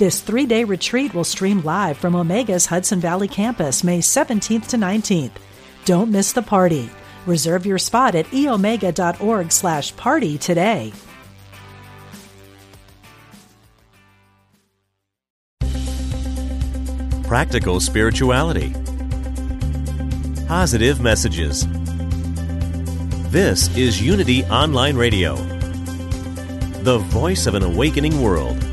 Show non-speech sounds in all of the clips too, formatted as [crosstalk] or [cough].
This three day retreat will stream live from Omega's Hudson Valley campus May 17th to 19th. Don't miss the party. Reserve your spot at eomega.org slash party today. Practical spirituality. Positive messages. This is Unity Online Radio, the voice of an awakening world.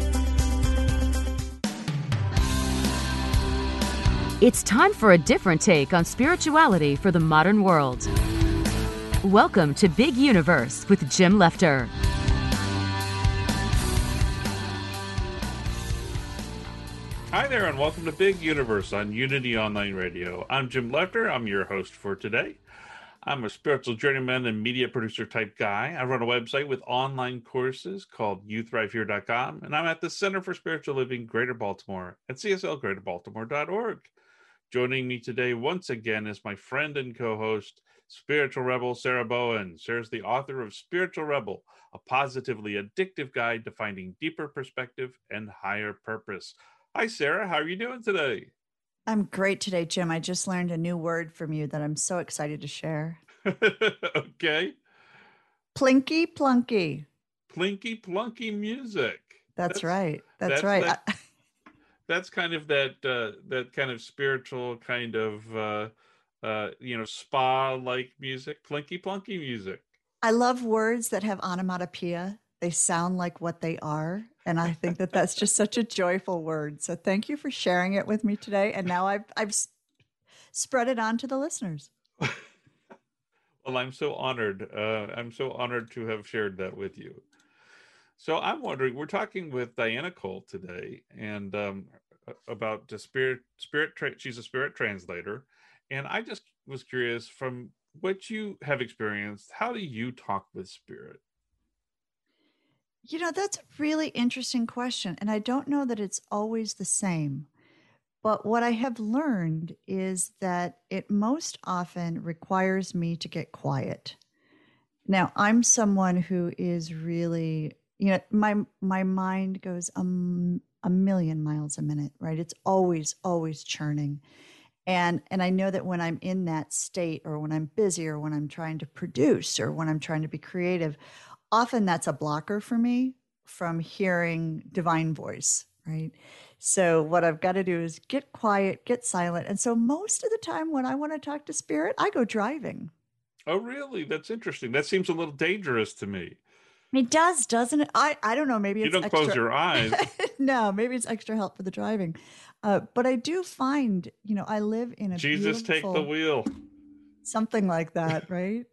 It's time for a different take on spirituality for the modern world. Welcome to Big Universe with Jim Lefter. Hi there, and welcome to Big Universe on Unity Online Radio. I'm Jim Lefter. I'm your host for today. I'm a spiritual journeyman and media producer type guy. I run a website with online courses called youthrivehere.com, and I'm at the Center for Spiritual Living Greater Baltimore at cslgreaterbaltimore.org. Joining me today once again is my friend and co host, spiritual rebel Sarah Bowen. Sarah's the author of Spiritual Rebel, a positively addictive guide to finding deeper perspective and higher purpose. Hi, Sarah. How are you doing today? I'm great today, Jim. I just learned a new word from you that I'm so excited to share. [laughs] okay. Plinky plunky. Plinky plunky music. That's, that's right. That's, that's right. That, that's kind of that uh, that kind of spiritual kind of uh, uh, you know spa like music, plinky plunky music. I love words that have onomatopoeia. They sound like what they are, and I think that that's just such a joyful word. So thank you for sharing it with me today. And now I've I've spread it on to the listeners. [laughs] well, I'm so honored. Uh, I'm so honored to have shared that with you. So I'm wondering, we're talking with Diana Cole today, and um, about the spirit. Spirit, tra- she's a spirit translator, and I just was curious from what you have experienced. How do you talk with spirit? You know, that's a really interesting question, and I don't know that it's always the same. But what I have learned is that it most often requires me to get quiet. Now, I'm someone who is really you know my my mind goes um, a million miles a minute right? It's always always churning. And and i know that when i'm in that state or when i'm busy or when i'm trying to produce or when i'm trying to be creative often that's a blocker for me from hearing divine voice right? So what i've got to do is get quiet get silent. And so most of the time when i want to talk to spirit i go driving. Oh really? That's interesting. That seems a little dangerous to me it does, doesn't it? I, I don't know. Maybe you don't extra... close your eyes. [laughs] no, maybe it's extra help for the driving. Uh, but I do find, you know, I live in a Jesus take the wheel. Something like [laughs] that, right?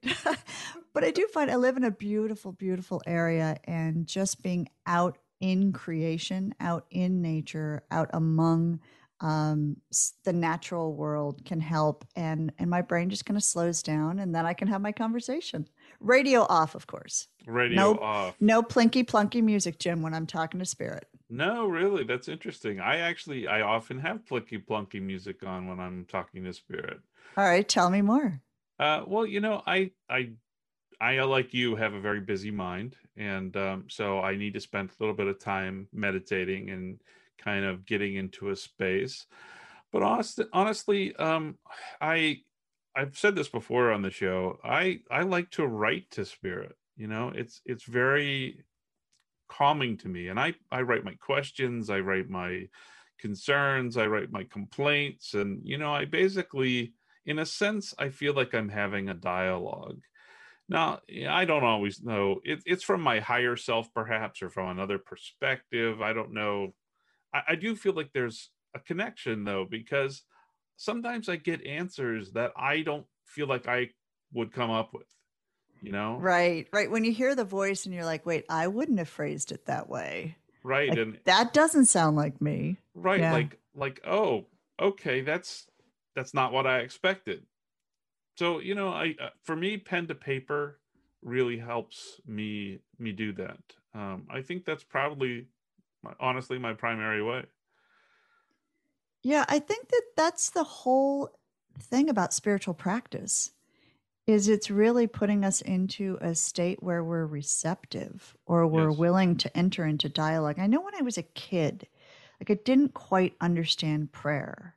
[laughs] but I do find I live in a beautiful, beautiful area, and just being out in creation, out in nature, out among um, the natural world can help, and and my brain just kind of slows down, and then I can have my conversation. Radio off, of course. Radio no, off. No plinky plunky music, Jim, when I'm talking to spirit. No, really, that's interesting. I actually, I often have plinky plunky music on when I'm talking to spirit. All right, tell me more. Uh, well, you know, I, I, I like you have a very busy mind, and um, so I need to spend a little bit of time meditating and kind of getting into a space. But honestly, honestly, um, I I've said this before on the show. I I like to write to spirit. You know, it's it's very calming to me, and I I write my questions, I write my concerns, I write my complaints, and you know, I basically, in a sense, I feel like I'm having a dialogue. Now, I don't always know. It, it's from my higher self, perhaps, or from another perspective. I don't know. I, I do feel like there's a connection, though, because sometimes I get answers that I don't feel like I would come up with, you know? Right, right. When you hear the voice and you're like, wait, I wouldn't have phrased it that way. Right. Like, and that doesn't sound like me. Right. Yeah. Like like, oh, okay, that's that's not what I expected. So you know, I uh, for me, pen to paper really helps me me do that. Um, I think that's probably, honestly, my primary way. Yeah, I think that that's the whole thing about spiritual practice is it's really putting us into a state where we're receptive or we're yes. willing to enter into dialogue. I know when I was a kid, like I didn't quite understand prayer.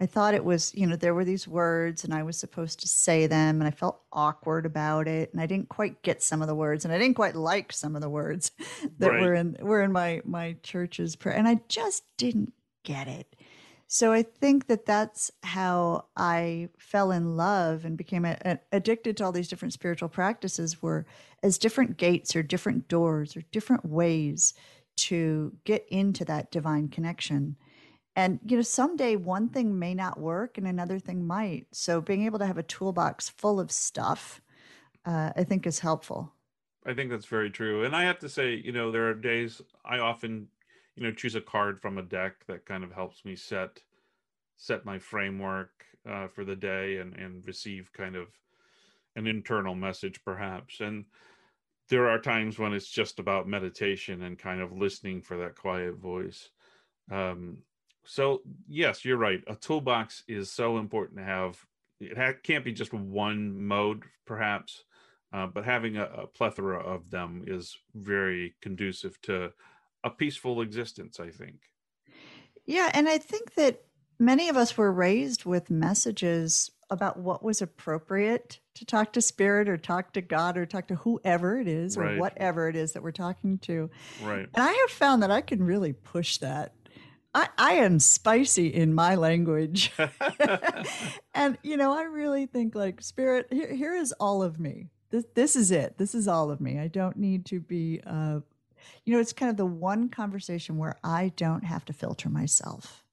I thought it was, you know, there were these words and I was supposed to say them and I felt awkward about it and I didn't quite get some of the words and I didn't quite like some of the words [laughs] that right. were in were in my my church's prayer and I just didn't get it. So I think that that's how I fell in love and became a, a, addicted to all these different spiritual practices were as different gates or different doors or different ways to get into that divine connection. And you know, someday one thing may not work and another thing might. So being able to have a toolbox full of stuff, uh, I think is helpful. I think that's very true. And I have to say, you know, there are days I often you know choose a card from a deck that kind of helps me set set my framework uh, for the day and and receive kind of an internal message perhaps. And there are times when it's just about meditation and kind of listening for that quiet voice. Um, so yes you're right. A toolbox is so important to have. It ha- can't be just one mode perhaps uh, but having a, a, plethora of them is very conducive to a peaceful existence, I think. Yeah. And I think that many of us were raised with messages about what was appropriate to talk to spirit or talk to God or talk to whoever it is or right. whatever it is that we're talking to. Right. And I have found that I can really push that. I, I am spicy in my language. [laughs] [laughs] and, you know, I really think like spirit, here, here is all of me. This, this is it. This is all of me. I don't need to be uh, you know, it's kind of the one conversation where I don't have to filter myself.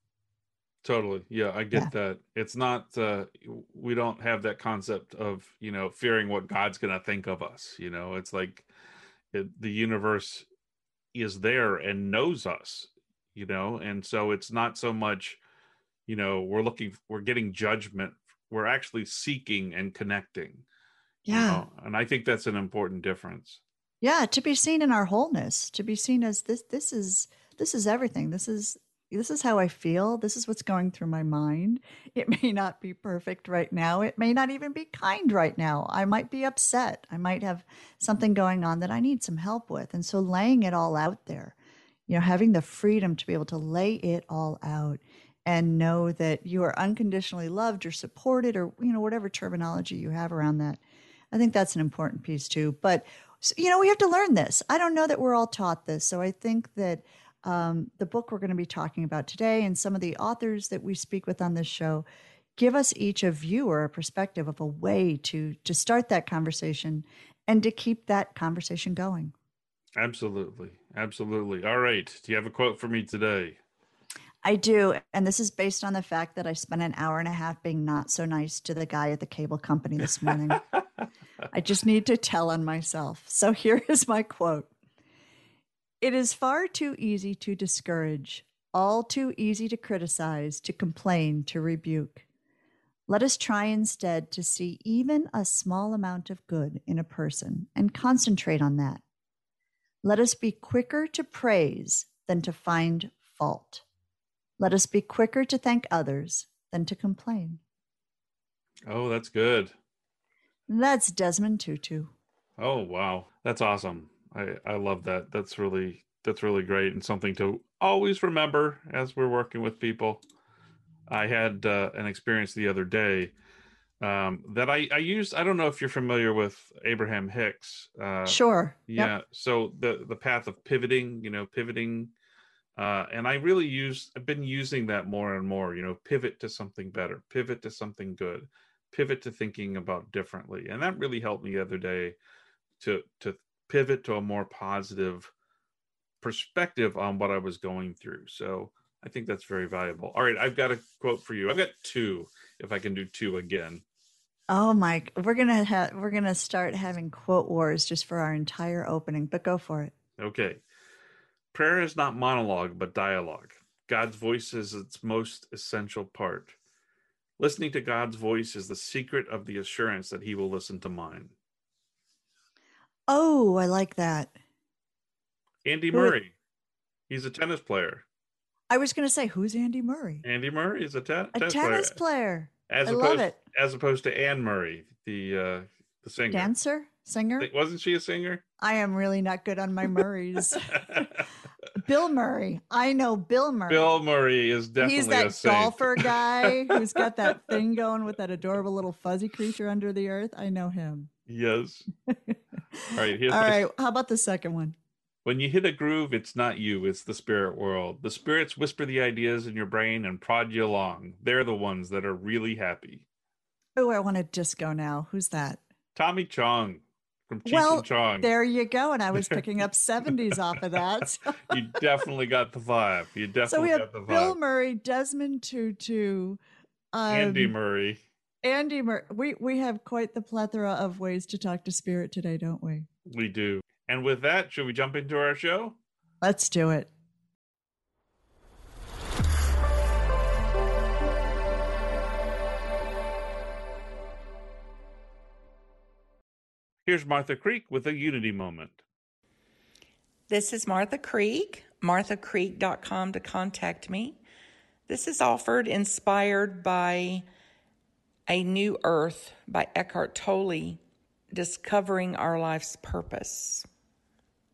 Totally. Yeah, I get yeah. that. It's not uh we don't have that concept of, you know, fearing what God's going to think of us, you know. It's like it, the universe is there and knows us, you know, and so it's not so much you know, we're looking we're getting judgment, we're actually seeking and connecting. Yeah. You know? And I think that's an important difference yeah to be seen in our wholeness to be seen as this this is this is everything. This is this is how i feel. This is what's going through my mind. It [laughs] may not be perfect right now. It may not even be kind right now. I might be upset. I might have something going on that i need some help with. And so laying it all out there you know having the freedom to be able to lay it all out and know that you are unconditionally loved or supported or you know whatever terminology you have around that i think that's an important piece too. But so, you know, we have to learn this. I don't know that we're all taught this. So I think that um, the book we're going to be talking about today and some of the authors that we speak with on this show give us each a view or a perspective of a way to to start that conversation and to keep that conversation going. Absolutely. Absolutely. All right. Do you have a quote for me today? I do. And this is based on the fact that I spent an hour and a half being not so nice to the guy at the cable company this morning. [laughs] I just need to tell on myself. So here is my quote It is far too easy to discourage, all too easy to criticize, to complain, to rebuke. Let us try instead to see even a small amount of good in a person and concentrate on that. Let us be quicker to praise than to find fault. Let us be quicker to thank others than to complain. Oh, that's good. That's Desmond Tutu. Oh wow, that's awesome. I I love that. That's really that's really great and something to always remember as we're working with people. I had uh, an experience the other day um, that I, I used. I don't know if you're familiar with Abraham Hicks. Uh, sure. Yeah. Yep. So the the path of pivoting, you know, pivoting, uh, and I really use. I've been using that more and more. You know, pivot to something better, pivot to something good, pivot to thinking about differently. And that really helped me the other day to to pivot to a more positive perspective on what i was going through. So i think that's very valuable. All right i've got a quote for you. I've got two if i can do two again. Oh mike we're gonna have we're gonna start having quote wars just for our entire opening but go for it. Okay. Prayer is not monologue but dialogue. God's voice is its most essential part. Listening to God's voice is the secret of the assurance that He will listen to mine. Oh, I like that. Andy Murray. He's a tennis player. I was going to say, who's Andy Murray? Andy Murray is a, te- a tennis, tennis player. player. As I opposed, love it. As opposed to Anne Murray, the uh, the singer, dancer, singer. Wasn't she a singer? I am really not good on my Murrays. [laughs] Bill Murray. I know Bill Murray. Bill Murray is definitely a He's that golfer [laughs] guy who's got that thing going with that adorable little fuzzy creature under the earth. I know him. Yes. [laughs] All right. All right. How about the second one? When you hit a groove, it's not you, it's the spirit world. The spirits whisper the ideas in your brain and prod you along. They're the ones that are really happy. Oh, I want to disco now. Who's that? Tommy Chong from Cheech well, and Chong. There you go. And I was [laughs] picking up 70s off of that. [laughs] you definitely got the vibe. You definitely [laughs] so we have got the vibe. Bill Murray, Desmond Tutu, um, Andy Murray. Andy Murray. We, we have quite the plethora of ways to talk to spirit today, don't we? We do. And with that, should we jump into our show? Let's do it. Here's Martha Creek with a Unity moment. This is Martha Creek, marthacreek.com to contact me. This is offered inspired by A New Earth by Eckhart Tolle, discovering our life's purpose.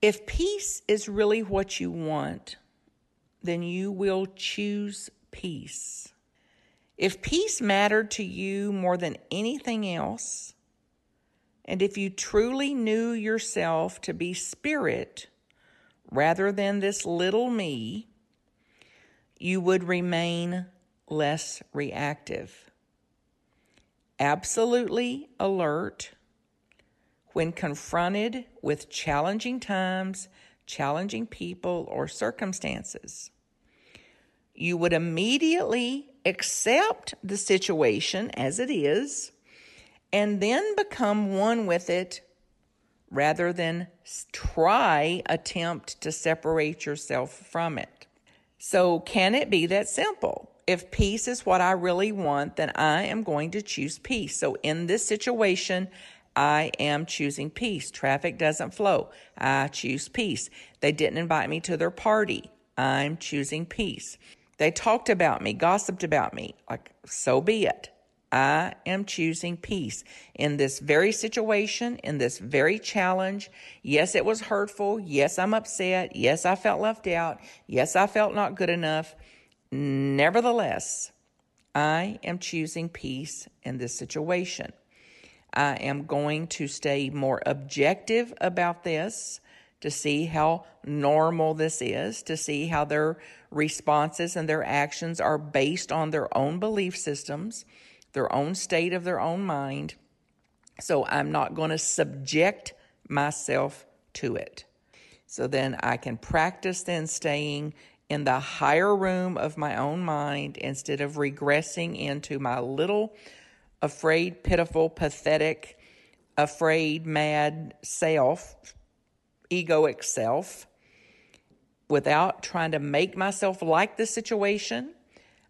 If peace is really what you want, then you will choose peace. If peace mattered to you more than anything else, and if you truly knew yourself to be spirit rather than this little me, you would remain less reactive. Absolutely alert when confronted with challenging times, challenging people, or circumstances. You would immediately accept the situation as it is and then become one with it rather than try attempt to separate yourself from it. So can it be that simple? If peace is what I really want, then I am going to choose peace. So in this situation, I am choosing peace. Traffic doesn't flow. I choose peace. They didn't invite me to their party. I'm choosing peace. They talked about me, gossiped about me. Like, so be it. I am choosing peace in this very situation, in this very challenge. Yes, it was hurtful. Yes, I'm upset. Yes, I felt left out. Yes, I felt not good enough. Nevertheless, I am choosing peace in this situation. I am going to stay more objective about this to see how normal this is, to see how their responses and their actions are based on their own belief systems, their own state of their own mind. So I'm not going to subject myself to it. So then I can practice then staying in the higher room of my own mind instead of regressing into my little afraid, pitiful, pathetic, afraid, mad self, egoic self, without trying to make myself like the situation.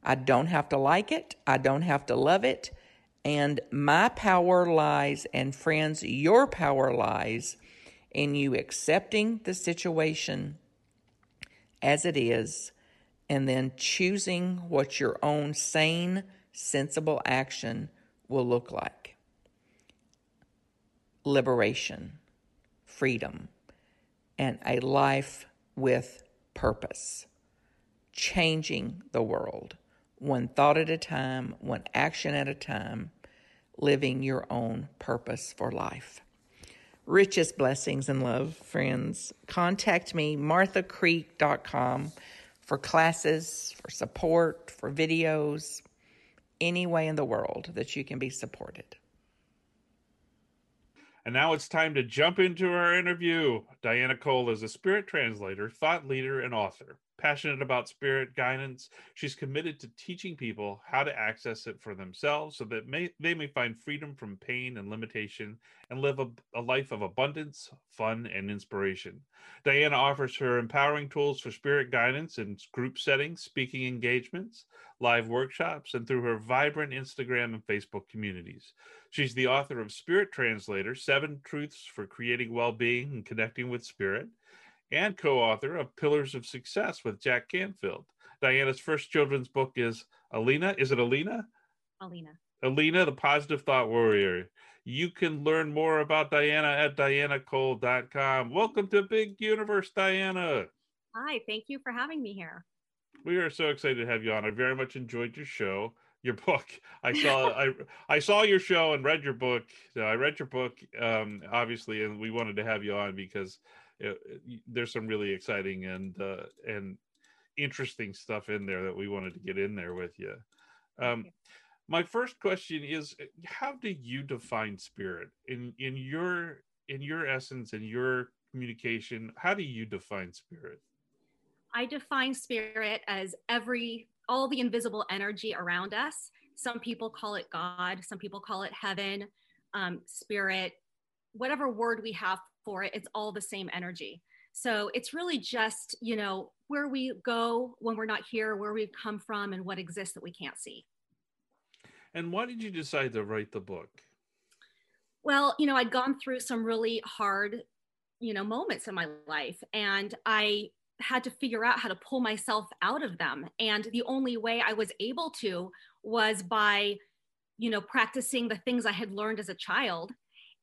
I don't have to like it, I don't have to love it. And my power lies, and friends, your power lies in you accepting the situation as it is and then choosing what your own sane, sensible action will look like. Liberation, freedom, and a life with purpose, changing the world one thought at a time, one action at a time, living your own purpose for life. Richest blessings and love, friends. Contact me, marthacreek.com, for classes, for support, for videos any way in the world that you can be supported. And now it's time to jump into our interview. Diana Cole is a spirit translator, thought leader, and author, Passionate about spirit guidance, she's committed to teaching people how to access it for themselves so that may, they may find freedom from pain and limitation and live a, a life of abundance, fun, and inspiration. Diana offers her empowering tools for spirit guidance in group settings, speaking engagements, live workshops, and through her vibrant Instagram and Facebook communities. She's the author of Spirit Translator Seven Truths for Creating Well Being and Connecting with Spirit and co author of Pillars of Success with Jack Canfield. Diana's first children's book is Alina. Is it Alina? Alina. Alina, the Positive Thought Warrior. You can learn more about Diana at dianacole.com. Welcome to Big Universe, Diana. Hi, thank you for having me here. We are so excited to have you on. I very much enjoyed your show, your book. I saw [laughs] I I saw your show and read your book. So I read your book, um, obviously, and we wanted to have you on because it, there's some really exciting and uh, and interesting stuff in there that we wanted to get in there with you. Um, my first question is, how do you define spirit in in your in your essence in your communication? How do you define spirit? I define spirit as every all the invisible energy around us. Some people call it God. Some people call it heaven, um, spirit, whatever word we have for it, it's all the same energy. So it's really just, you know, where we go when we're not here, where we've come from, and what exists that we can't see. And why did you decide to write the book? Well, you know, I'd gone through some really hard, you know, moments in my life, and I had to figure out how to pull myself out of them. And the only way I was able to was by, you know, practicing the things I had learned as a child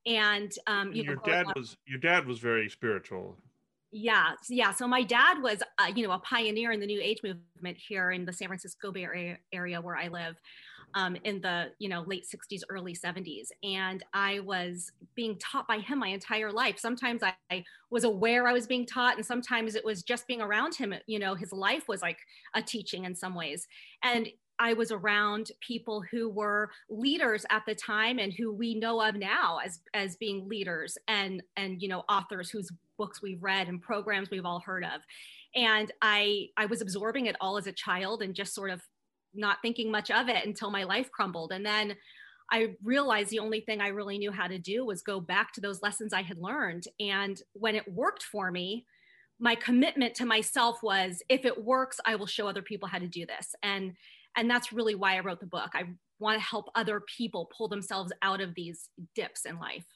and um, you your know, dad was your dad was very spiritual. Yeah yeah. So my dad was uh, you know a pioneer in the new age movement here in the san francisco bay area, area where i live um, in the you know late 60s early 70s and i was being taught by him my entire life. Sometimes I, I was aware i was being taught and sometimes it was just being around him you know his life was like a teaching in some ways. And I was around people who were leaders at the time and who we know of now as as being leaders and and you know authors whose books we've read and programs we've all heard of. And I I was absorbing it all as a child and just sort of not thinking much of it until my life crumbled. And then I realized the only thing I really knew how to do was go back to those lessons I had learned. And when it worked for me, my commitment to myself was if it works, I will show other people how to do this. And and that's really why I wrote the book. I want to help other people pull themselves out of these dips in life.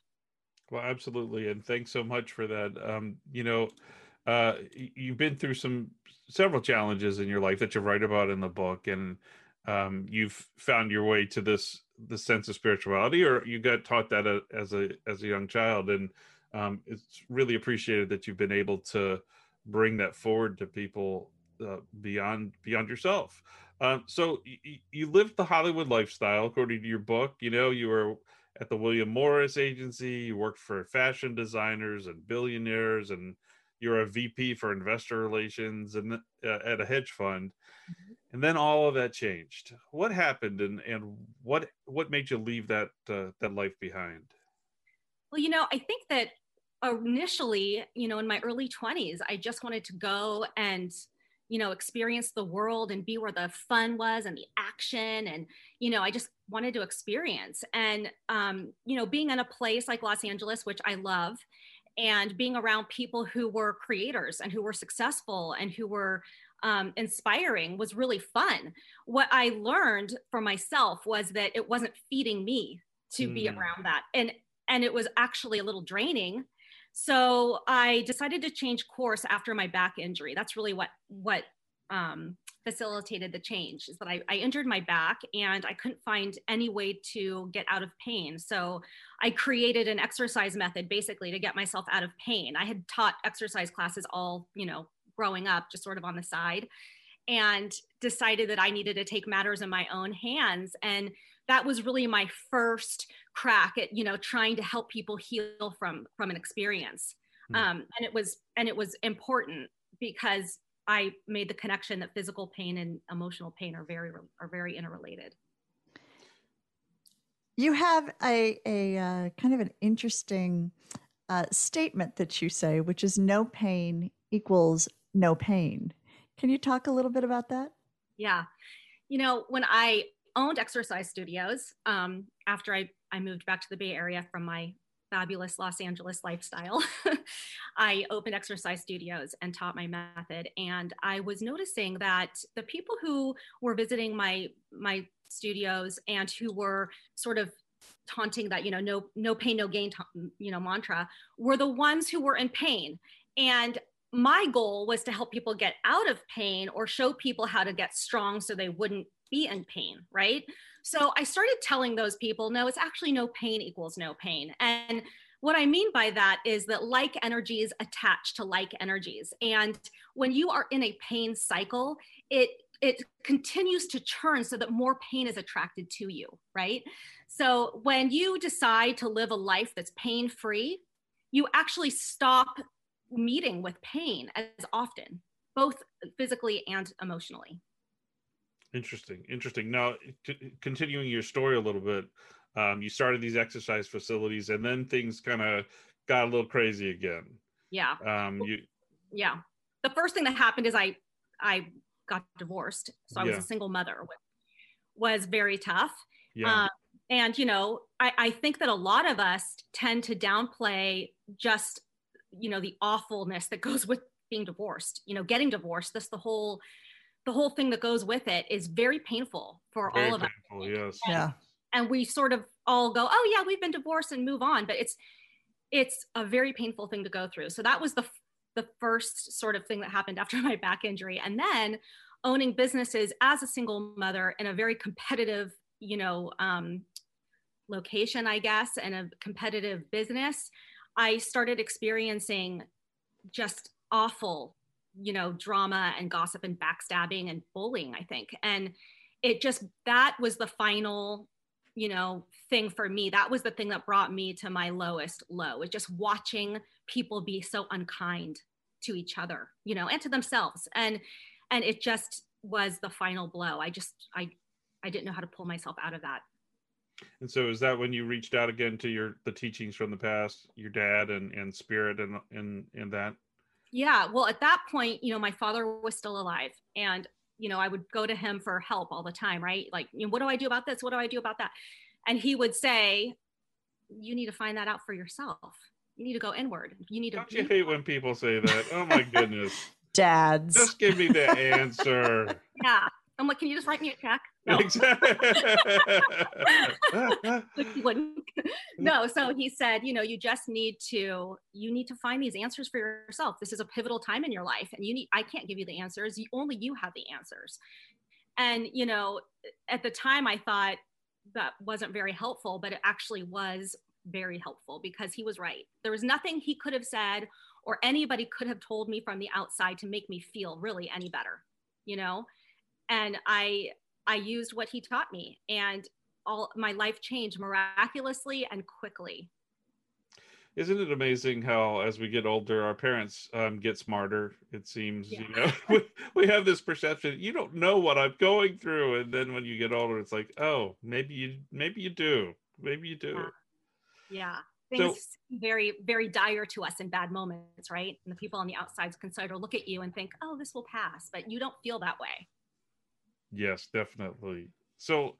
Well, absolutely, and thanks so much for that. Um, you know, uh, you've been through some several challenges in your life that you write about in the book, and um, you've found your way to this the sense of spirituality, or you got taught that as a as a young child, and um, it's really appreciated that you've been able to bring that forward to people uh, beyond beyond yourself. Um, so y- you lived the Hollywood lifestyle, according to your book. You know, you were at the William Morris agency. You worked for fashion designers and billionaires, and you're a VP for investor relations and uh, at a hedge fund. Mm-hmm. And then all of that changed. What happened, and and what what made you leave that uh, that life behind? Well, you know, I think that initially, you know, in my early 20s, I just wanted to go and you know experience the world and be where the fun was and the action and you know i just wanted to experience. And um, you know being in a place like los angeles which i love and being around people who were creators and who were successful and who were um, inspiring was really fun. What i learned for myself was that it wasn't feeding me to mm. be around that. And and it was actually a little draining so I decided to change course after my back injury. That's really what what um, facilitated the change is that I, I, injured my back and I couldn't find any way to get out of pain. So I created an exercise method basically to get myself out of pain. I had taught exercise classes all, you know, growing up, just sort of on the side, and decided that I needed to take matters in my own hands. And that was really my first crack at you know trying to help people heal from from an experience mm. um, and it was and it was important because i made the connection that physical pain and emotional pain are very are very interrelated you have a, a uh, kind of an interesting uh, statement that you say which is no pain equals no pain Can you talk a little bit about that? Yeah. You know, when I owned exercise studios, um, after I, I moved back to the Bay Area from my fabulous Los Angeles lifestyle, [laughs] I opened exercise studios and taught my method. And I was noticing that the people who were visiting my my studios and who were sort of taunting that you know no no pain no gain you know mantra were the ones who were in pain and my goal was to help people get out of pain or show people how to get strong so they wouldn't be in pain right so i started telling those people no it's actually no pain equals no pain and what I mean by that is that like energies attach to like energies. And when you are in a pain cycle, it it continues to churn so that more pain is attracted to you, right? So when you decide to live a life that's pain free, you actually stop meeting with pain as often, both physically and emotionally. Interesting. Interesting. Now, c- continuing your story a little bit, um, you started these exercise facilities and then things kind of got a little crazy again. Yeah. Um, you, yeah. The first thing that happened is I, I got divorced. So I was a single mother, which was very tough. yeah. Um, and you know I, I think that a lot of us tend to downplay just you know the awfulness that goes with being divorced you know getting divorced that's the whole the whole thing that goes with it is very painful for Very all of us painful, yes. Yeah. and we sort of all go oh yeah we've been divorced and move on but it's it's a very painful thing to go through so that was the the first sort of thing that happened after [laughs] my back injury and then owning businesses as a single mother in a very competitive you know um, location i guess and a competitive business i started experiencing just awful you know drama and gossip and backstabbing and bullying i think. And it just that was the final you know thing for me. That was the thing that brought me to my lowest low was just watching people be so unkind to each other you know and to themselves. And and it just was the final blow. I just i i didn't know how to pull myself out of that. And so, is that when you reached out again to your the teachings from the past, your dad and and spirit and and and that? Yeah well at that point you know my father was still alive and you know i would go to him for help all the time right like you know, what do i do about this what do i do about that and he would say you need to find that out for yourself you need to go inward you need to Don't you hate when people say that? Oh my [laughs] goodness! Dads. Just give me the [laughs] answer. yeah i'm like can you just write me a check? [laughs] No. Exactly. [laughs] He wouldn't. no so he said you know you just need to you need to find these answers for yourself. This is a pivotal time in your life and you need i can't give you the answers. You, only you have the answers. And you know at the time i thought that wasn't very helpful but it actually was very helpful because he was right. There was nothing he could have said or anybody could have told me from the outside to make me feel really any better you know and i i used what he taught me and all my life changed miraculously and quickly Isn't it amazing how, as we get older, our parents um, get smarter? It seems, you know, [laughs] we, we have this perception you don't know what I'm going through, and then when you get older, it's like, oh, maybe you, maybe you do, maybe you do. Yeah. yeah So- things seem very very dire to us in bad moments right and the people on the outside can sort of look at you and think oh this will pass but you don't feel that way Yes, definitely. So,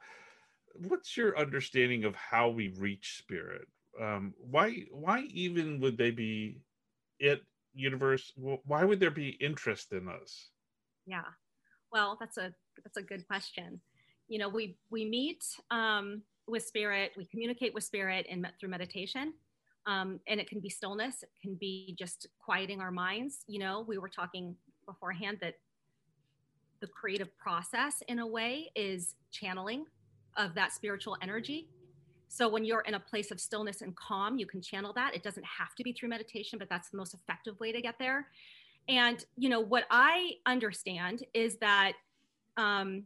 what's your understanding of how we reach spirit? Um, why, why even would they be it universe? Why would there be interest in us? yeah well that's a that's a good question you know we we meet um, with spirit we communicate with spirit and met through meditation um, and it can be stillness it can be just quieting our minds you know we were talking beforehand that the creative process in a way is channeling of that spiritual energy. So when you're in a place of stillness and calm you can channel that. It doesn't have to be through meditation but that's the most effective way to get there. And you know what i understand is that um,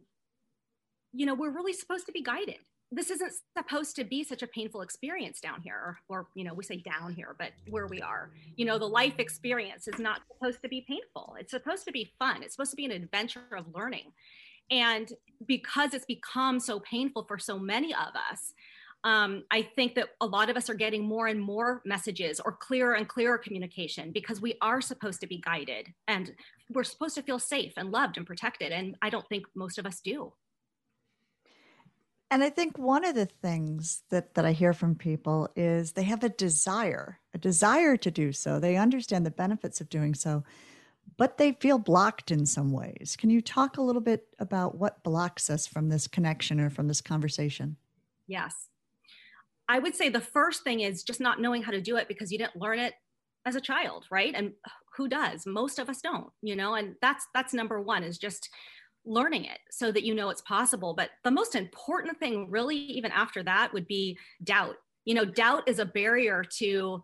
you know we're really supposed to be guided this isn't supposed to be such a painful experience down here or, you know we say down here but where we are you know the life experience is not supposed to be painful it's supposed to be fun it's supposed to be an adventure of learning and because it's become so painful for so many of us um, I think that a lot of us are getting more and more messages or clearer and clearer communication because we are supposed to be guided and we're supposed to feel safe and loved and protected. And I don't think most of us do. And I think one of the things that, that I hear from people is they have a desire, a desire to do so. They understand the benefits of doing so, but they feel blocked in some ways. Can you talk a little bit about what blocks us from this connection or from this conversation? Yes. I would say the first thing is just not knowing how to do it because you didn't learn it as a child, right? And who does? Most of us don't, you know, and that's that's number 1 is just learning it so that you know it's possible. But the most important thing really even after that would be doubt. You know, doubt is a barrier to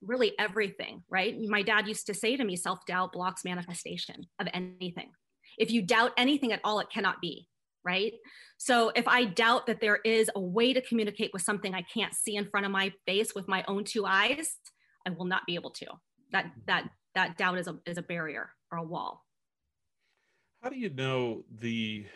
really everything, right? My dad used to say to me self-doubt blocks manifestation of anything. If you doubt anything at all it cannot be right? So if I doubt that there is a way to communicate with something I can't see in front of my face with my own two eyes, I will not be able to. That that that doubt is a is a barrier or a wall. How do you know the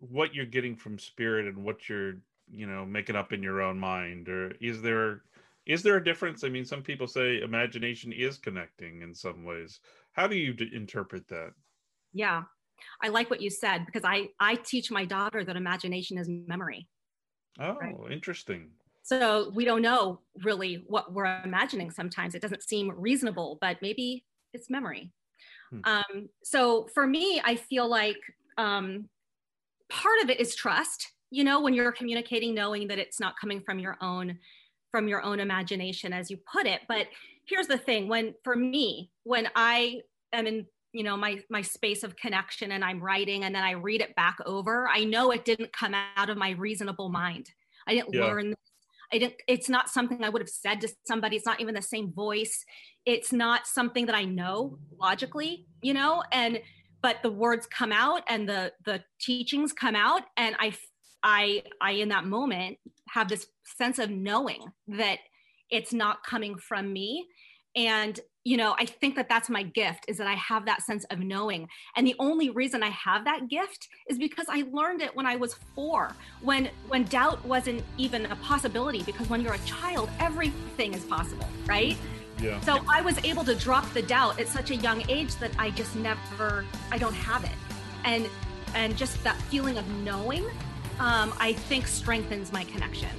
what you're getting from spirit and what you're, you know, making up in your own mind or is there is there a difference? I mean, some people say imagination is connecting in some ways. How do you d- interpret that? Yeah, I like what you said because I I teach my daughter that imagination is memory. Oh, right? interesting. So we don't know really what we're imagining sometimes. It doesn't seem reasonable, but maybe it's memory. Hmm. Um, so for me, I feel like um, part of it is trust. You know, when you're communicating, knowing that it's not coming from your own from your own imagination, as you put it. But here's the thing: when for me, when I am in you know my my space of connection and i'm writing and then i read it back over i know it didn't come out of my reasonable mind i didn't yeah. learn it's not something i would have said to somebody. It's not even the same voice. It's not something that i know logically you know and but the words come out and the the teachings come out. And i i i in that moment have this sense of knowing that it's not coming from me. And you know i think that that's my gift is that i have that sense of knowing. And the only reason i have that gift is because i learned it when i was 4 when when doubt wasn't even a possibility because when you're a child everything is possible right? Yeah. so i was able to drop the doubt at such a young age that i just never i don't have it. And and just that feeling of knowing um, i think strengthens my connection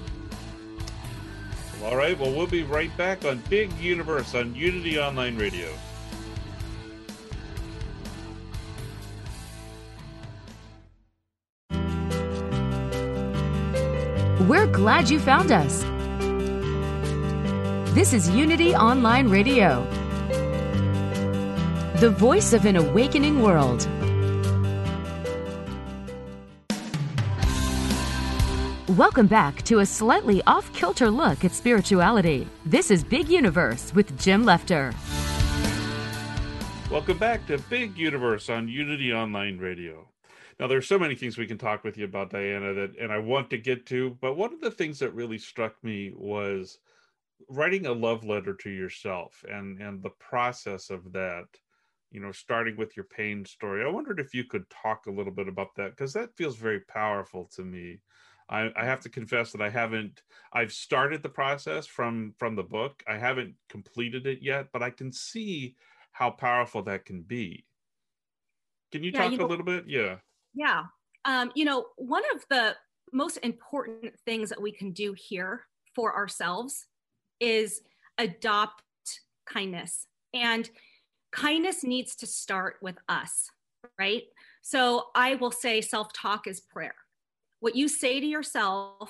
all right, well, we'll be right back on Big Universe on Unity Online Radio. We're glad you found us. This is Unity Online Radio, the voice of an awakening world. Welcome back to a slightly off kilter look at spirituality. This is Big Universe with Jim Lefter. Welcome back to Big Universe on Unity Online Radio. Now, there's so many things we can talk with you about, Diana, that and I want to get to, but one of the things that really struck me was writing a love letter to yourself and and the process of that you know starting with your pain story i wondered if you could talk a little bit about that because that feels very powerful to me I, I have to confess that I haven't. I've started the process from from the book. I haven't completed it yet, but I can see how powerful that can be. Can you yeah, talk you know, a little bit? Yeah. Yeah. Um, you know, one of the most important things that we can do here for ourselves is adopt kindness. And kindness needs to start with us, right? So I will say self talk is prayer what you say to yourself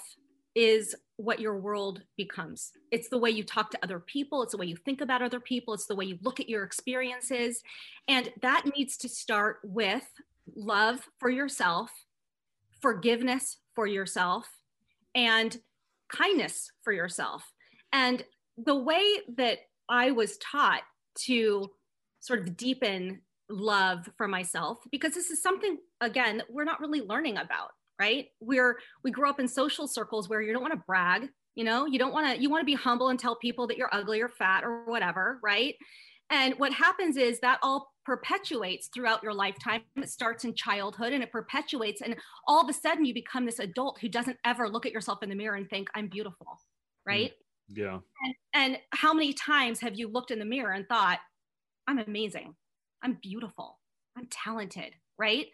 is what your world becomes. It's the way you talk to other people, it's the way you think about other people, it's the way you look at your experiences. And that needs to start with love for yourself, forgiveness for yourself, and kindness for yourself. And the way that I was taught to sort of deepen love for myself, because this is something, again, we're not really learning about right? We're we grow up in social circles where you don't want to brag, you know, you don't want to you want to be humble and tell people that you're ugly or fat or whatever, right? And what happens is that all perpetuates throughout your lifetime. It starts in childhood and it perpetuates. And all of a sudden, you become this adult who doesn't ever look at yourself in the mirror and think, I'm beautiful. Right. Mm, yeah. And, and how many times have you looked in the mirror and thought, I'm amazing. I'm beautiful. I'm talented. Right.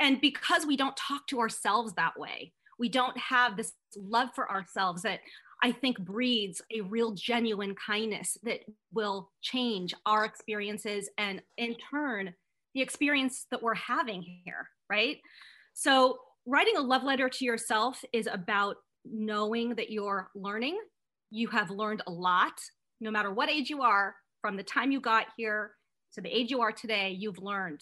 And because we don't talk to ourselves that way, we don't have this love for ourselves that I think breeds a real genuine kindness that will change our experiences and in turn the experience that we're having here, right? So, writing a love letter to yourself is about knowing that you're learning. You have learned a lot, no matter what age you are, from the time you got here to the age you are today, you've learned.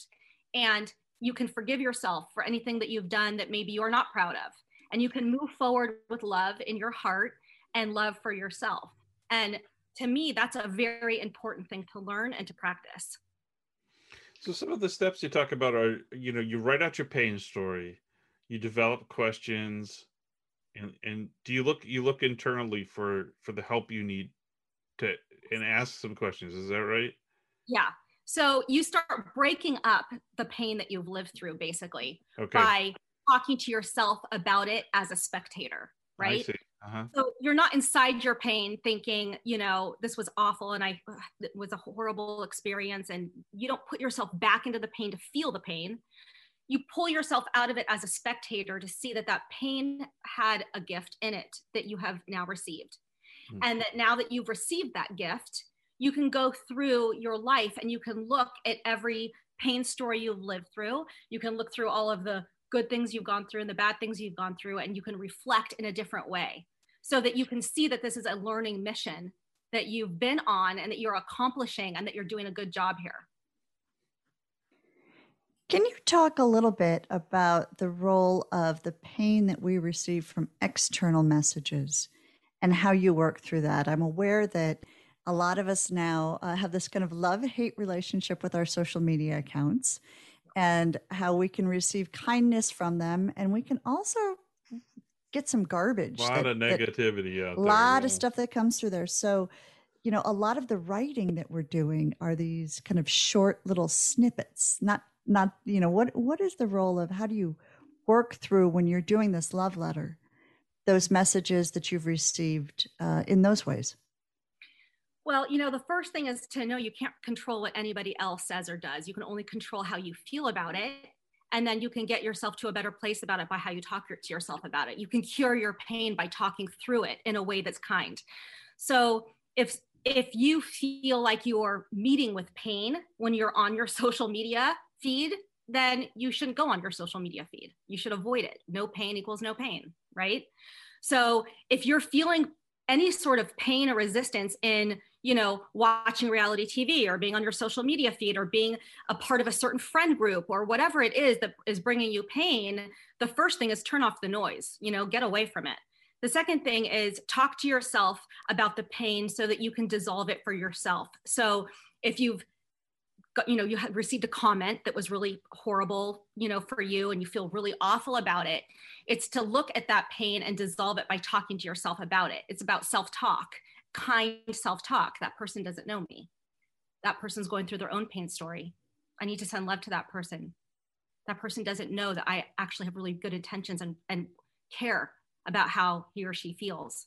And you can forgive yourself for anything that you've done that maybe you're not proud of. And you can move forward with love in your heart and love for yourself. And to me, that's a very important thing to learn and to practice. So some of the steps you talk about are, you know, you write out your pain story, you develop questions, and and do you look you look internally for for the help you need to and ask some questions. Is that right? Yeah. So you start breaking up the pain that you've lived through basically okay. by talking to yourself about it as a spectator, right? Uh-huh. So you're not inside your pain thinking, you know, this was awful and I it was a horrible experience and you don't put yourself back into the pain to feel the pain. You pull yourself out of it as a spectator to see that that pain had a gift in it that you have now received. Mm-hmm. And that now that you've received that gift, you can go through your life and you can look at every pain story you've lived through. You can look through all of the good things you've gone through and the bad things you've gone through, and you can reflect in a different way so that you can see that this is a learning mission that you've been on and that you're accomplishing and that you're doing a good job here. Can you talk a little bit about the role of the pain that we receive from external messages and how you work through that? I'm aware that a lot of us now uh, have this kind of love hate relationship with our social media accounts and how we can receive kindness from them. And we can also get some garbage. A lot that, of negativity A lot yeah. of stuff that comes through there. So, you know, a lot of the writing that we're doing are these kind of short little snippets. Not, not, you know, what what is the role of how do you work through when you're doing this love letter, those messages that you've received uh, in those ways? Well, you know, the first thing is to know you can't control what anybody else says or does. You can only control how you feel about it. And then you can get yourself to a better place about it by how you talk to yourself about it. You can cure your pain by talking through it in a way that's kind. So if if you feel like you're meeting with pain when you're on your [laughs] social media feed, then you shouldn't go on your social media feed. You should avoid it. No pain equals no pain, right? So if you're feeling any sort of pain or resistance in you know, watching reality TV or being on your social media feed or being a part of a certain friend group or whatever it is that is bringing you pain, the first thing is turn off the noise, you know, get away from it. The second thing is talk to yourself about the pain so that you can dissolve it for yourself. So if you've got, you know, you had received a comment that was really horrible, you know, for you and you feel really awful about it, it's to look at that pain and dissolve it by talking to yourself about it. It's about self talk kind self talk. That person doesn't know me. That person's going through their own pain story. I need to send love to that person. That person doesn't know that I actually have really good intentions and, and care about how he or she feels.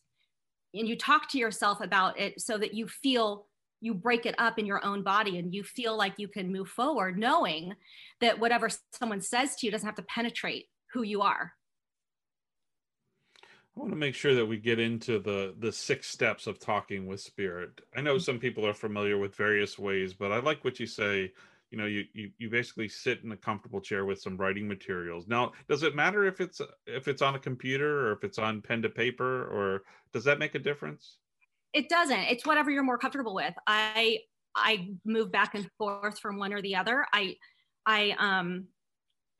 And you talk to yourself about it so that you feel you break it up in your own body and you feel like you can move forward knowing that whatever someone says to you doesn't have to penetrate who you are I want to make sure that we get into the the six steps of talking with spirit. I know mm-hmm. some people are familiar with various ways, but I like what you say. You know, you you you basically sit in a comfortable chair with some writing materials. Now, does it matter if it's if it's on a computer or if it's on pen to paper, or does that make a difference? It doesn't. It's whatever you're more comfortable with. I I move back and forth from one or the other. I I um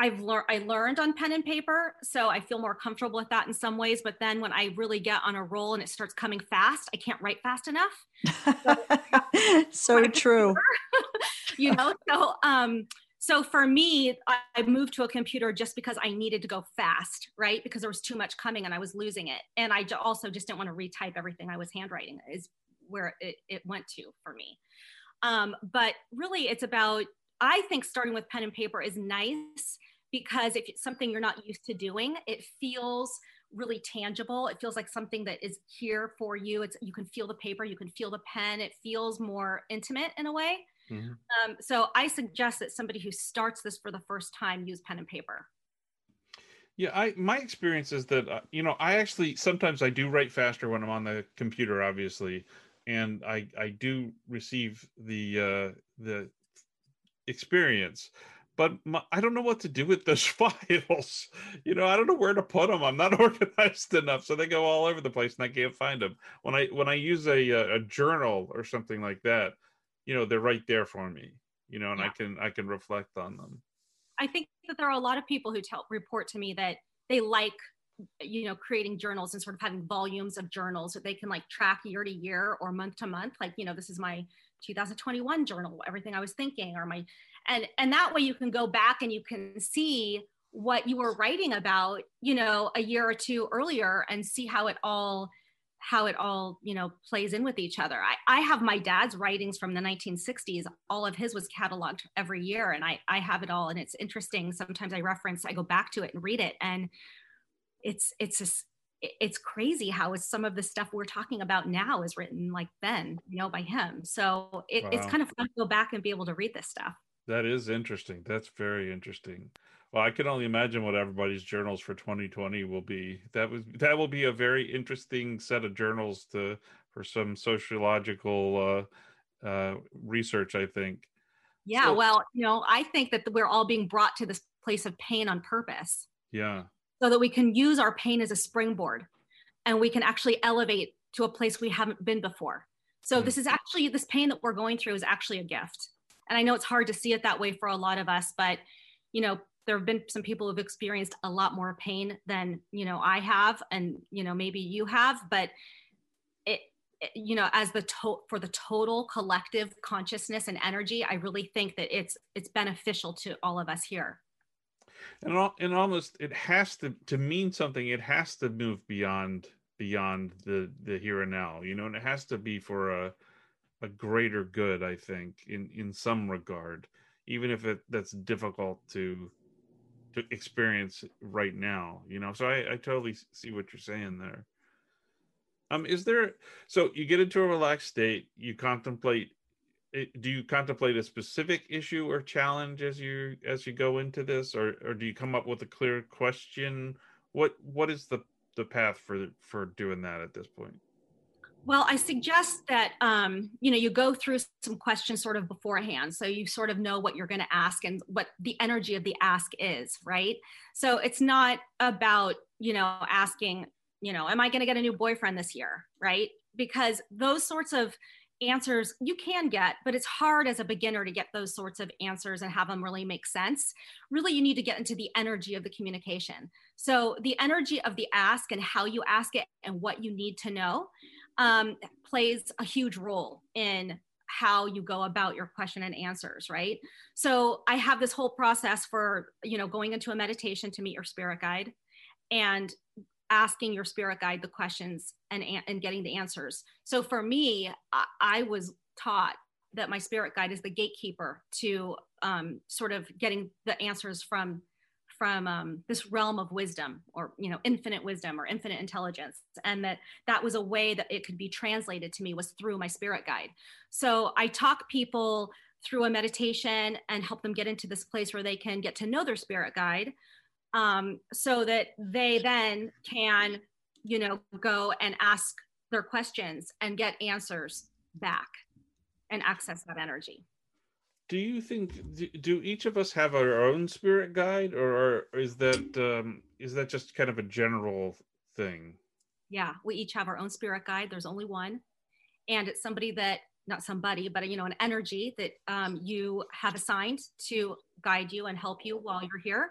I've learned I learned on pen and paper, so I feel more comfortable with that in some ways. But then when I really get on a roll and it starts coming fast, I can't write fast enough. [laughs] So, so true. [laughs] you know, so um, so for me, I, I moved to a computer just because I needed to go fast, right? Because there was too much coming and I was losing it, and I also just didn't want to retype everything I was handwriting. Is where it, it went to for me. Um, but really, it's about I think starting with pen and paper is nice because if it's something you're not used to doing, it feels really tangible. It feels like something that is here for you. It's you can feel the paper, you can feel the pen. It feels more intimate in a way. Mm-hmm. Um, so I suggest that somebody who starts this for the first time use pen and paper. Yeah, I my experience is that uh, you know I actually sometimes I do write faster when I'm on the computer, obviously, and I I do receive the uh, the experience but my, I don't know what to do with those [laughs] files. You know, I don't know where to put them. I'm not [laughs] organized enough, so they go all over the place, and I can't find them. When I when I use a uh, a journal or something like that, you know, they're right there for me. You know, and yeah. I can I can reflect on them. I think that there are a lot of people who tell report to me that they like you know creating journals and sort of having volumes of journals that they can like track year to year or month to month like you know this is my 2021 journal everything i was thinking or my and and that way you can go back and you can see what you were writing about you know a year or two earlier and see how it all how it all you know plays in with each other. I, I have my dad's writings from the 1960s all of his was cataloged every year and i i have it all and it's interesting. Sometimes i reference i go back to it and read it and it's it's just it's crazy how some of the stuff we're talking about now is written like then you know by him. So it, wow. it's kind of fun to go back and be able to read this stuff. That is interesting. That's very interesting. Well i can only imagine what everybody's journals for 2020 will be. That was that will be a very interesting set of journals to for some sociological uh, uh, research i think. Yeah so, well you know i think that we're all being brought to this place of pain on purpose. Yeah so that we can use our pain as a springboard and we can actually elevate to a place we haven't been before. So mm. this is actually this pain that we're going through is actually a gift. And I know it's hard to see it that way for a lot of us, but you know, there have been some people who've experienced a lot more pain than, you know, I have and you know, maybe you have, but it, it you know, as the to- for the total collective consciousness and energy, I really think that it's it's beneficial to all of us here and and almost it has to to mean something it has to move beyond beyond the the here and now you know and it has to be for a a greater good i think in in some regard even if it that's difficult to to experience right now you know? So i i totally see what you're saying there. Um is there so you get into a relaxed state you contemplate it, do you contemplate a specific issue or challenge as you as you go into this? Or or do you come up with a clear question? What what is the the path for for doing that at this point? Well i suggest that um, you know you go through some questions sort of beforehand so you sort of know what you're going to ask and what the energy of the ask is right? So it's not about you know asking you know am i going to get a new boyfriend this year? right? Because those sorts of answers you can get, but it's hard as a beginner to get those sorts of answers and have them really make sense. Really, you need to get into the energy of the communication. So, the energy of the ask and how you ask it and what you need to know um, plays a huge role in how you go about your question and answers right so i have this whole process for you know going into a meditation to meet your spirit guide and asking your spirit guide the questions and and getting the answers. So for me i, I was taught that my spirit guide is the gatekeeper to um, sort of getting the answers from from um, this realm of wisdom or you know infinite wisdom or infinite intelligence. And that that was a way that it could be translated to me was through my spirit guide. So i talk people through a meditation and help them get into this place where they can get to know their spirit guide um, so that they then can, you know, go and ask their questions and get answers back and access that energy. Do you think do each of us have our own spirit guide, or is that um, is that just kind of a general thing? Yeah, we each have our own spirit guide. There's only one, and it's somebody that not somebody, but you know, an energy that um, you have assigned to guide you and help you while you're here.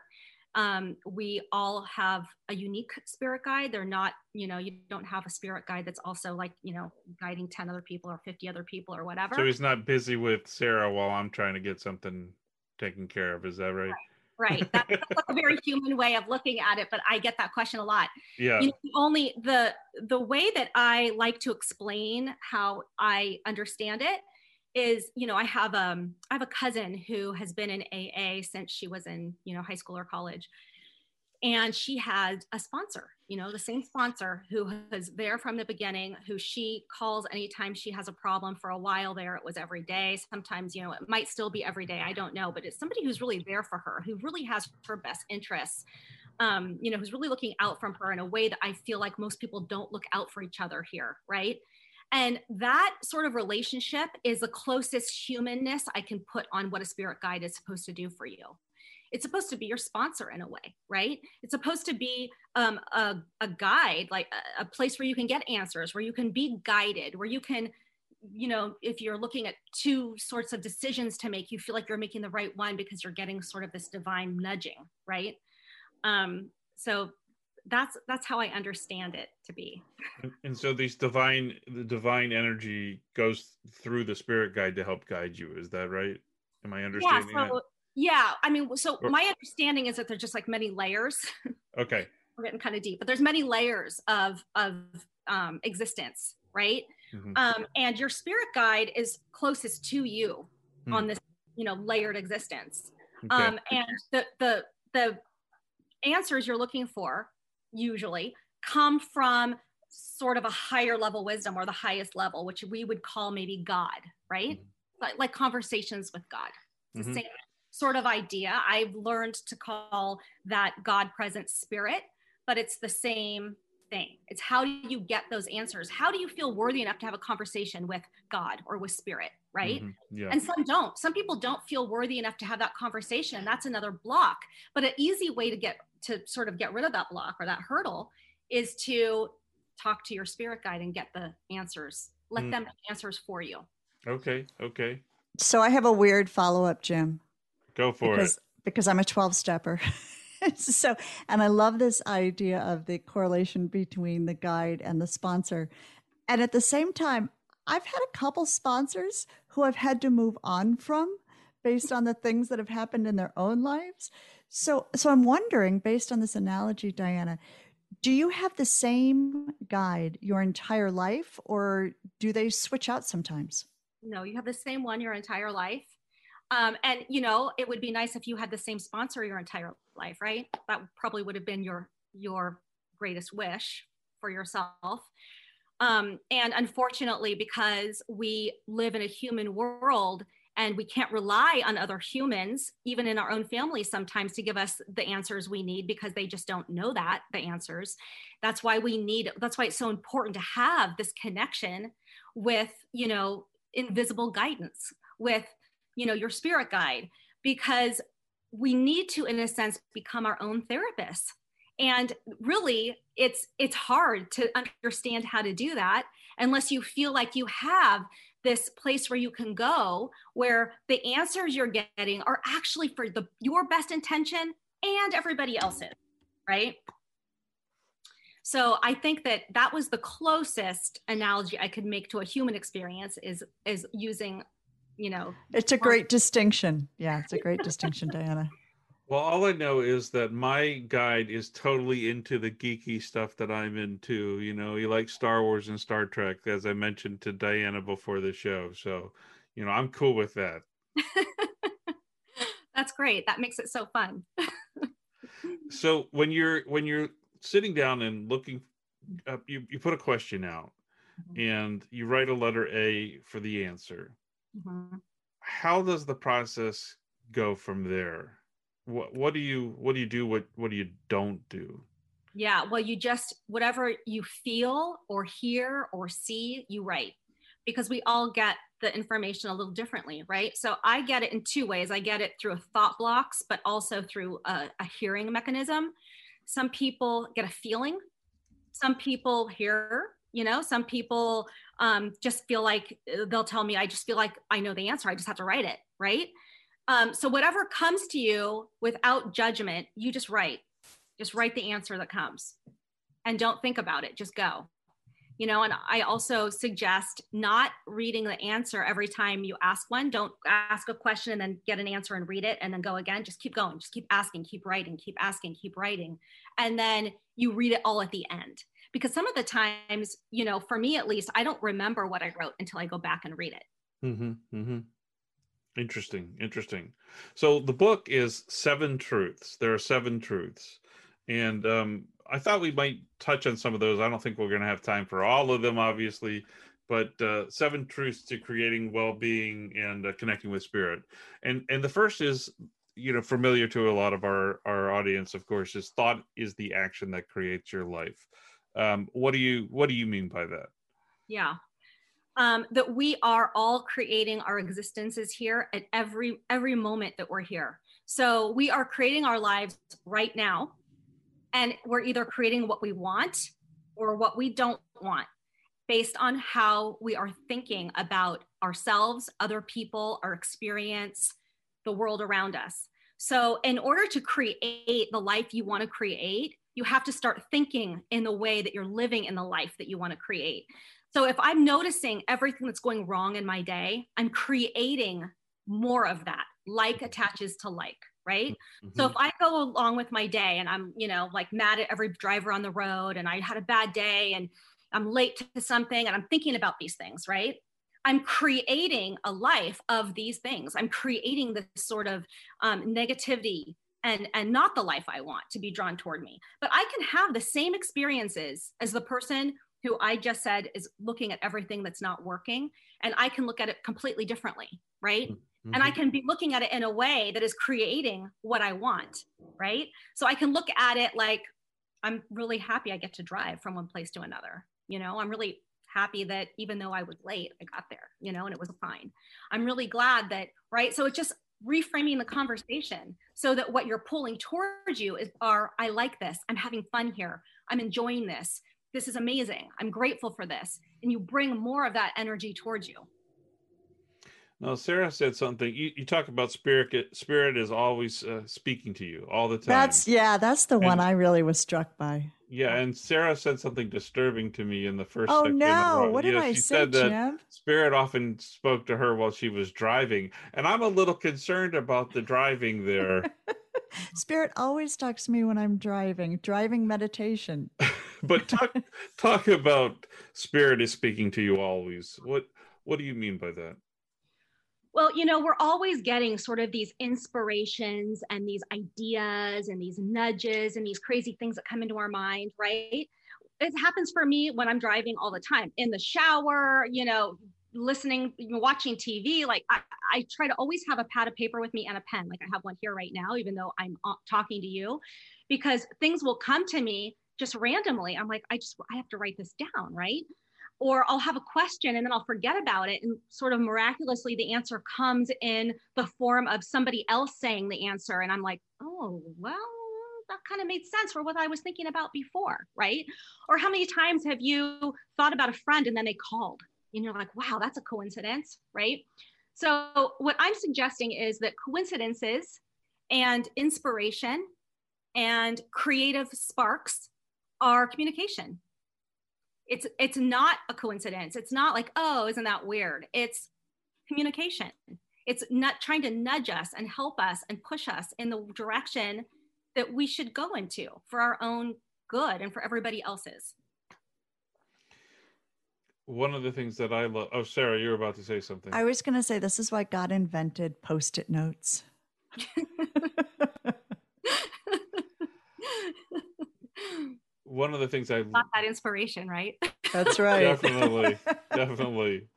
Um, we all have a unique spirit guide. They're not, you know, you don't have a spirit guide that's also like, you know, guiding 10 other people or 50 other people or whatever. So he's not busy with Sarah while I'm trying to get something taken care of. Is that right? Right. right. That's, that's a very [laughs] human way of looking at it, but I get that question a lot. Yeah. You know, only the the way that I like to explain how I understand it is you know i have um i have a cousin who has been in aa since she was in you know high school or college. And she had a sponsor you know the same sponsor who was there from the beginning who she calls anytime she has a problem. For a while there it was every day. Sometimes you know it might still be every day. I don't know but it's somebody who's really there for her who really has her best interests um, you know who's really looking out from her in a way that i feel like most people don't look out for each other here right and that sort of relationship is the closest humanness I can put on what a spirit guide is supposed to do for you. It's supposed to be your sponsor in a way, right? It's supposed to be um, a, a guide, like a, a place where you can get answers, where you can be guided, where you can you know, if you're looking at two sorts of decisions to make, you feel like you're making the right one because you're getting sort of this divine nudging, right? Um, so that's that's how I understand it to be. And, and, so these divine the divine energy goes through the spirit guide to help guide you. Is that right? Am I understanding yeah, so, that? Yeah, I mean, so my understanding is that there's just like many layers. [laughs] Okay. We're getting kind of deep, but there's many layers of of um, existence, right? Mm-hmm. Um, and your spirit guide is closest to you mm. on this, you know, layered existence. Okay. Um, and the the the answers you're looking for usually come from sort of a higher level wisdom or the highest level, which we would call maybe God, right? Mm-hmm. Like, like, conversations with God. It's mm-hmm. the same sort of idea. I've learned to call that God present spirit, but it's the same thing. It's how do you get those answers? How do you feel worthy enough to have a conversation with God or with spirit, right? Mm-hmm. Yeah. And some don't. Some people don't feel worthy enough to have that conversation. That's another block. But an easy way to get to sort of get rid of that block or that hurdle is to talk to your spirit guide and get the answers. Let mm. them answers for you. Okay. Okay. So I have a weird follow up, Jim. Go for because, it. Because I'm a 12 stepper. [laughs] so, and I love this idea of the correlation between the guide and the sponsor. And at the same time, I've had a couple sponsors who I've had to move on from based on the things that have happened in their own lives. So, so I'm wondering, based on this analogy, Diana, do you have the same guide your entire life, or do they switch out sometimes? No, you have the same one your entire life. Um, and you know, it would be nice if you had the same sponsor your entire life, right? That probably would have been your your greatest wish for yourself. Um, and unfortunately, because we live in a human world and we can't rely on other humans even in our own family sometimes to give us the answers we need because they just don't know that the answers that's why we need that's why it's so important to have this connection with you know invisible guidance with you know your spirit guide because we need to in a sense become our own therapists and really it's it's hard to understand how to do that unless you feel like you have this place where you can go where the answers you're getting are actually for the your best intention and everybody else's right? So i think that that was the closest analogy i could make to a human experience is is using you know it's a great distinction. Yeah it's a great distinction diana well, all I know is that my guide is totally into the geeky stuff that I'm into. You know, he likes Star Wars and Star Trek, as I mentioned to Diana before the show. So, you know, I'm cool with that. [laughs] That's great. That makes it so fun. [laughs] so when you're when you're sitting down and looking up, you you put a question out, mm-hmm. and you write a letter A for the answer. Mm-hmm. How does the process go from there? What what do you what do you do what what do you don't do? Yeah well you just whatever you feel or hear or see you write. Because we all get the information a little differently right? So i get it in two ways. I get it through a thought blocks but also through a, a hearing mechanism. Some people get a feeling. Some people hear you know? Some people um, just feel like they'll tell me i just feel like i know the answer. I just have to write it right um, so whatever comes to you without judgment, you just write. Just write the answer that comes, and don't think about it. Just go. You know, and I also suggest not reading the answer every time you ask one. Don't ask a question and then get an answer and read it and then go again. Just keep going. Just keep asking, keep writing, keep asking, keep writing. And then you read it all at the end. Because some of the times, you know, for me at least, I don't remember what I wrote until I go back and read it Mm-hmm, mm-hmm. Interesting, interesting. So the book is Seven Truths. There are seven truths. And um, I thought we might touch on some of those. I don't think we're going to have time for all of them, obviously, but uh, seven truths to creating well-being and uh, connecting with spirit. And and the first is, you know, familiar to a lot of our our audience, of course, is thought is the action that creates your life. Um, what do you what do you mean by that? Yeah, um, that we are all creating our existences here at every every moment that we're here. So we are creating our lives right now, and we're either creating what we want or what we don't want based on how we are thinking about ourselves, other people, our experience, the world around us. So, in order to create the life you want to create, you have to start thinking in the way that you're living in the life that you want to create. So if I'm noticing everything that's going wrong in my day, I'm creating more of that. Like mm-hmm. attaches to like, right? Mm-hmm. So if I go along with my day and I'm, you know, like mad at every driver on the road and I had a bad day and I'm late to something and I'm thinking about these things, right? I'm creating a life of these things. I'm creating this sort of um, negativity and and not the life I want to be drawn toward me. But I can have the same experiences as the person who I just said is looking at everything that's not working, and I can look at it completely differently, right? Mm-hmm. And I can be looking at it in a way that is creating what I want, right? So I can look at it like I'm really happy I get to drive from one place to another. You know, I'm really happy that even though I was late, I got there, you know, and it was fine. I'm really glad that, right? So it's just reframing the conversation so that what you're pulling towards you is are I like this. I'm having fun here. I'm enjoying this this is amazing. I'm grateful for this. And you bring more of that energy towards you. Now, Sarah said something. You, you talk about spirit. Spirit is always uh, speaking to you all the time. That's yeah. That's the and, one I really was struck by. Yeah, and Sarah said something disturbing to me in the first. Oh no! What did I she say, said that Jim? Spirit often spoke to her while she was driving, and I'm a little concerned about the driving there. [laughs] Spirit always talks to me when I'm driving. Driving meditation. [laughs] but talk talk about spirit is speaking to you always. What what do you mean by that? Well, you know, we're always getting sort of these inspirations and these ideas and these nudges and these crazy things that come into our mind, right? It happens for me when I'm driving all the time in the shower, you know, listening, watching TV. Like I, I try to always have a pad of paper with me and a pen. Like I have one here right now, even though I'm uh, talking to you, because things will come to me just randomly. I'm like, I just, I have to write this down, right? Or I'll have a question and then I'll forget about it. And sort of miraculously, the answer comes in the form of somebody else saying the answer. And I'm like, oh, well, that kind of made sense for what I was thinking about before, right? Or how many times have you thought about a friend and then they called and you're like, wow, that's a coincidence, right? So, what I'm suggesting is that coincidences and inspiration and creative sparks our communication. It's it's not a coincidence. It's not like, oh, isn't that weird? It's communication. It's not trying to nudge us and help us and push us in the direction that we should go into for our own good and for everybody else's. One of the things that I love. Oh, Sarah, you're about to say something. I was going to say this is why God invented post-it notes. [laughs] [laughs] [laughs] one of the things I got that inspiration, right? That's [laughs] right. definitely, [laughs] definitely.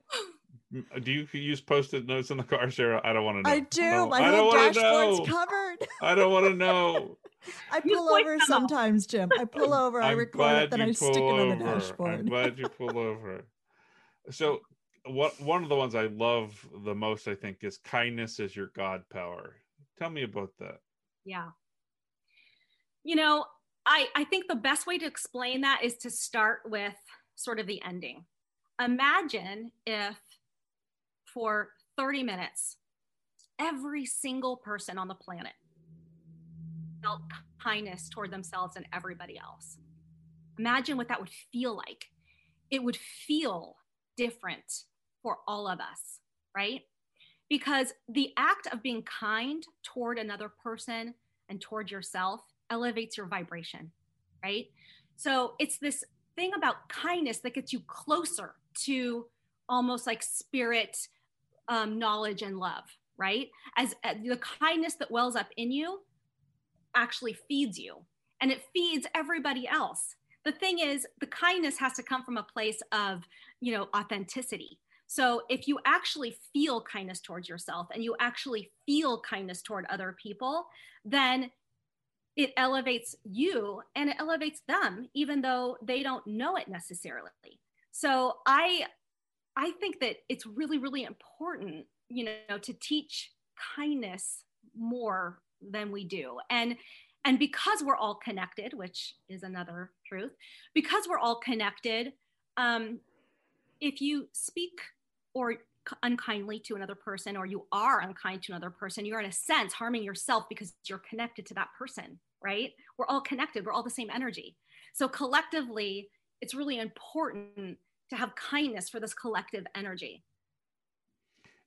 Mm, do you use post-it notes in the car, Sarah? I don't want to know. I do. No, My I whole dashboard's know. covered. [laughs] I don't want to know. I pull over sometimes, Jim. I pull over. I record it, then I stick it on the dashboard. I'm glad you pull over. So, what one of the ones I love the most, I think, is kindness is your God power. Tell me about that. Yeah. You know, I, I think the best way to explain that is to start with sort of the ending. Imagine if for 30 minutes, every single person on the planet felt kindness toward themselves and everybody else. Imagine what that would feel like. It would feel different for all of us, right? Because the act of being kind toward another person and toward yourself elevates your vibration, right? So it's this thing about kindness that gets you closer to almost like spirit um, knowledge and love, right? As, as the kindness that wells up in you actually feeds you and it feeds everybody else. The thing is, the kindness has to come from a place of, you know, authenticity. So if you actually feel kindness towards yourself and you actually feel kindness toward other people, then it elevates you and it elevates them even though they don't know it necessarily. So I I think that it's really really important, you know, to teach kindness more than we do. And and because we're all connected, which is another truth, because we're all connected, um, if you speak or unkindly to another person or you are unkind to another person, you're in a sense harming yourself because you're connected to that person, right? We're all connected, we're all the same energy. So collectively, it's really important to have kindness for this collective energy.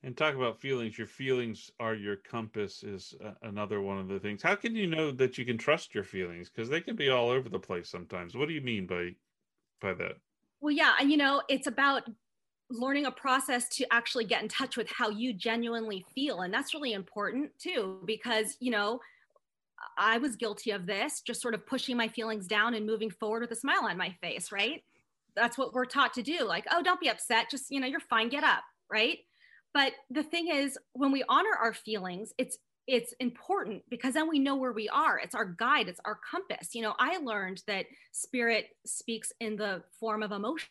And talk about feelings. Your feelings are your compass, is uh, another one of the things. How can you know that you can trust your feelings? Because they can be all over the place sometimes. What do you mean by by that? Well, yeah, and you know, it's about learning a process to actually get in touch with how you genuinely feel, and that's really important too, because you know, I was guilty of this, just sort of pushing my feelings down and moving forward with a smile on my face, right? That's what we're taught to do. Like, oh, don't be upset. Just, you know, you're fine. Get up, right? But the thing is, when we honor our feelings, it's it's important because then we know where we are. It's our guide, it's our compass. You know, I learned that spirit speaks in the form of emotion,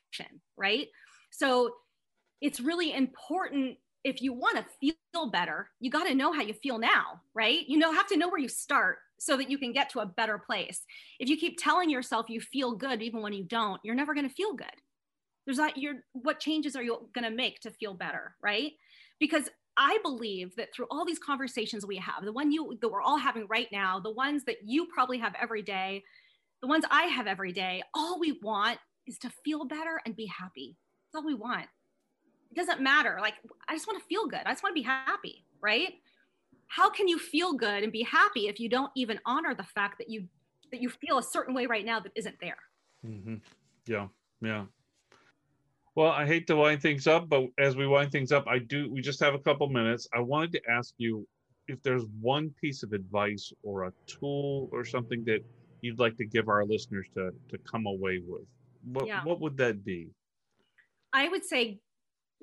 right? So it's really important if you want to feel better, you got to know how you feel now, right? You know, have to know where you start so that you can get to a better place. If you keep telling yourself you feel good even when you don't, you're never going to feel good. There's not your what changes are you going to make to feel better, right? Because I believe that through all these conversations we have, the one you that we're all having right now, the ones that you probably have every day, the ones I have every day, all we want is to feel better and be happy. That's all we want. It doesn't matter. Like I just want to feel good. I just want to be happy, right? How can you feel good and be happy if you don't even honor the fact that you that you feel a certain way right now that isn't there? Mm-hmm. Yeah, yeah. Well, I hate to wind things up, but as we wind things up, I do. We just have a couple minutes. I wanted to ask you if there's one piece of advice or a tool or something that you'd like to give our listeners to to come away with. What yeah. what would that be? I would say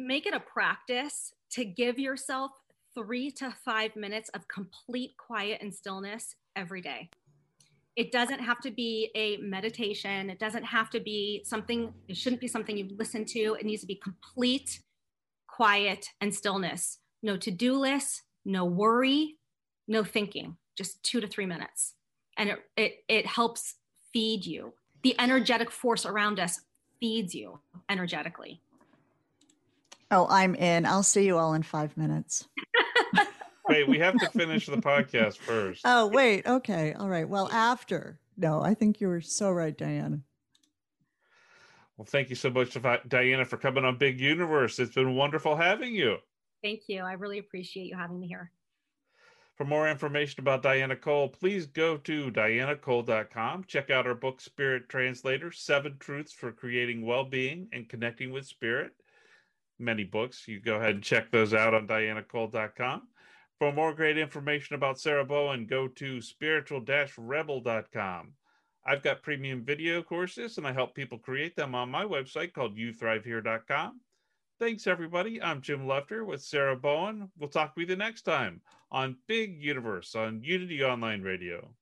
make it a practice to give yourself three to five minutes of complete quiet and stillness every day. It doesn't have to be a meditation. It doesn't have to be something, it shouldn't be something you listen to. It needs to be complete quiet and stillness. No to do list, no worry, no thinking, just two to three minutes. And it, it, it helps feed you. The energetic force around us feeds you energetically. Oh, I'm in. I'll see you all in five minutes. [laughs] wait, we have to finish the podcast first. Oh, wait. Okay. All right. Well, after. No, I think you were so right, Diana. Well, thank you so much, Diana, for coming on Big Universe. It's been wonderful having you. Thank you. I really appreciate you having me here. For more information about Diana Cole, please go to dianacole.com. Check out our book, Spirit Translator Seven Truths for Creating Well Being and Connecting with Spirit. Many books. You go ahead and check those out on dianacole.com. For more great information about Sarah Bowen, go to spiritual rebel.com. I've got premium video courses and I help people create them on my website called youthrivehere.com. Thanks, everybody. I'm Jim Lefter with Sarah Bowen. We'll talk with you the next time on Big Universe on Unity Online Radio.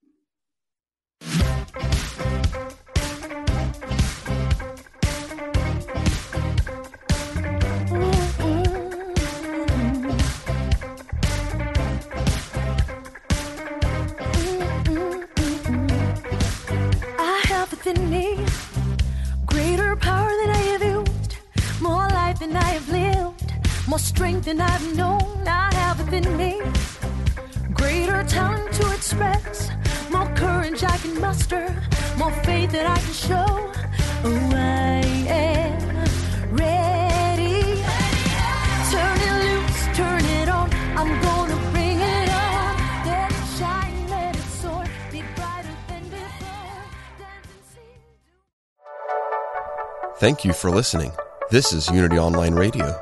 Thank you for listening. This is Unity Online Radio.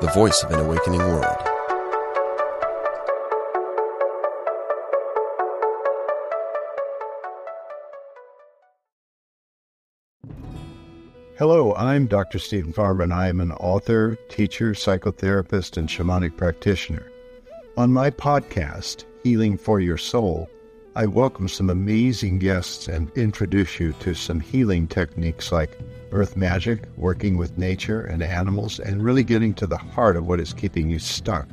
the voice of an awakening world. Hello, I'm Dr. Steven Farmer, and I am an author, teacher, psychotherapist, and shamanic practitioner. On my podcast, Healing for Your Soul, I welcome some amazing guests and introduce you to some healing techniques like earth magic, working with nature and animals, and really getting to the heart of what is keeping you stuck.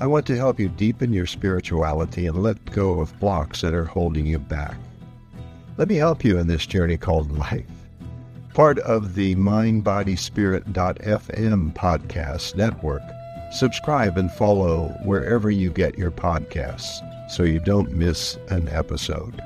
I want to help you deepen your spirituality and let go of blocks that are holding you back. Let me help you in this journey called life part of the mindbodyspirit.fm podcast network. Subscribe and follow wherever you get your podcasts so you don't miss an episode.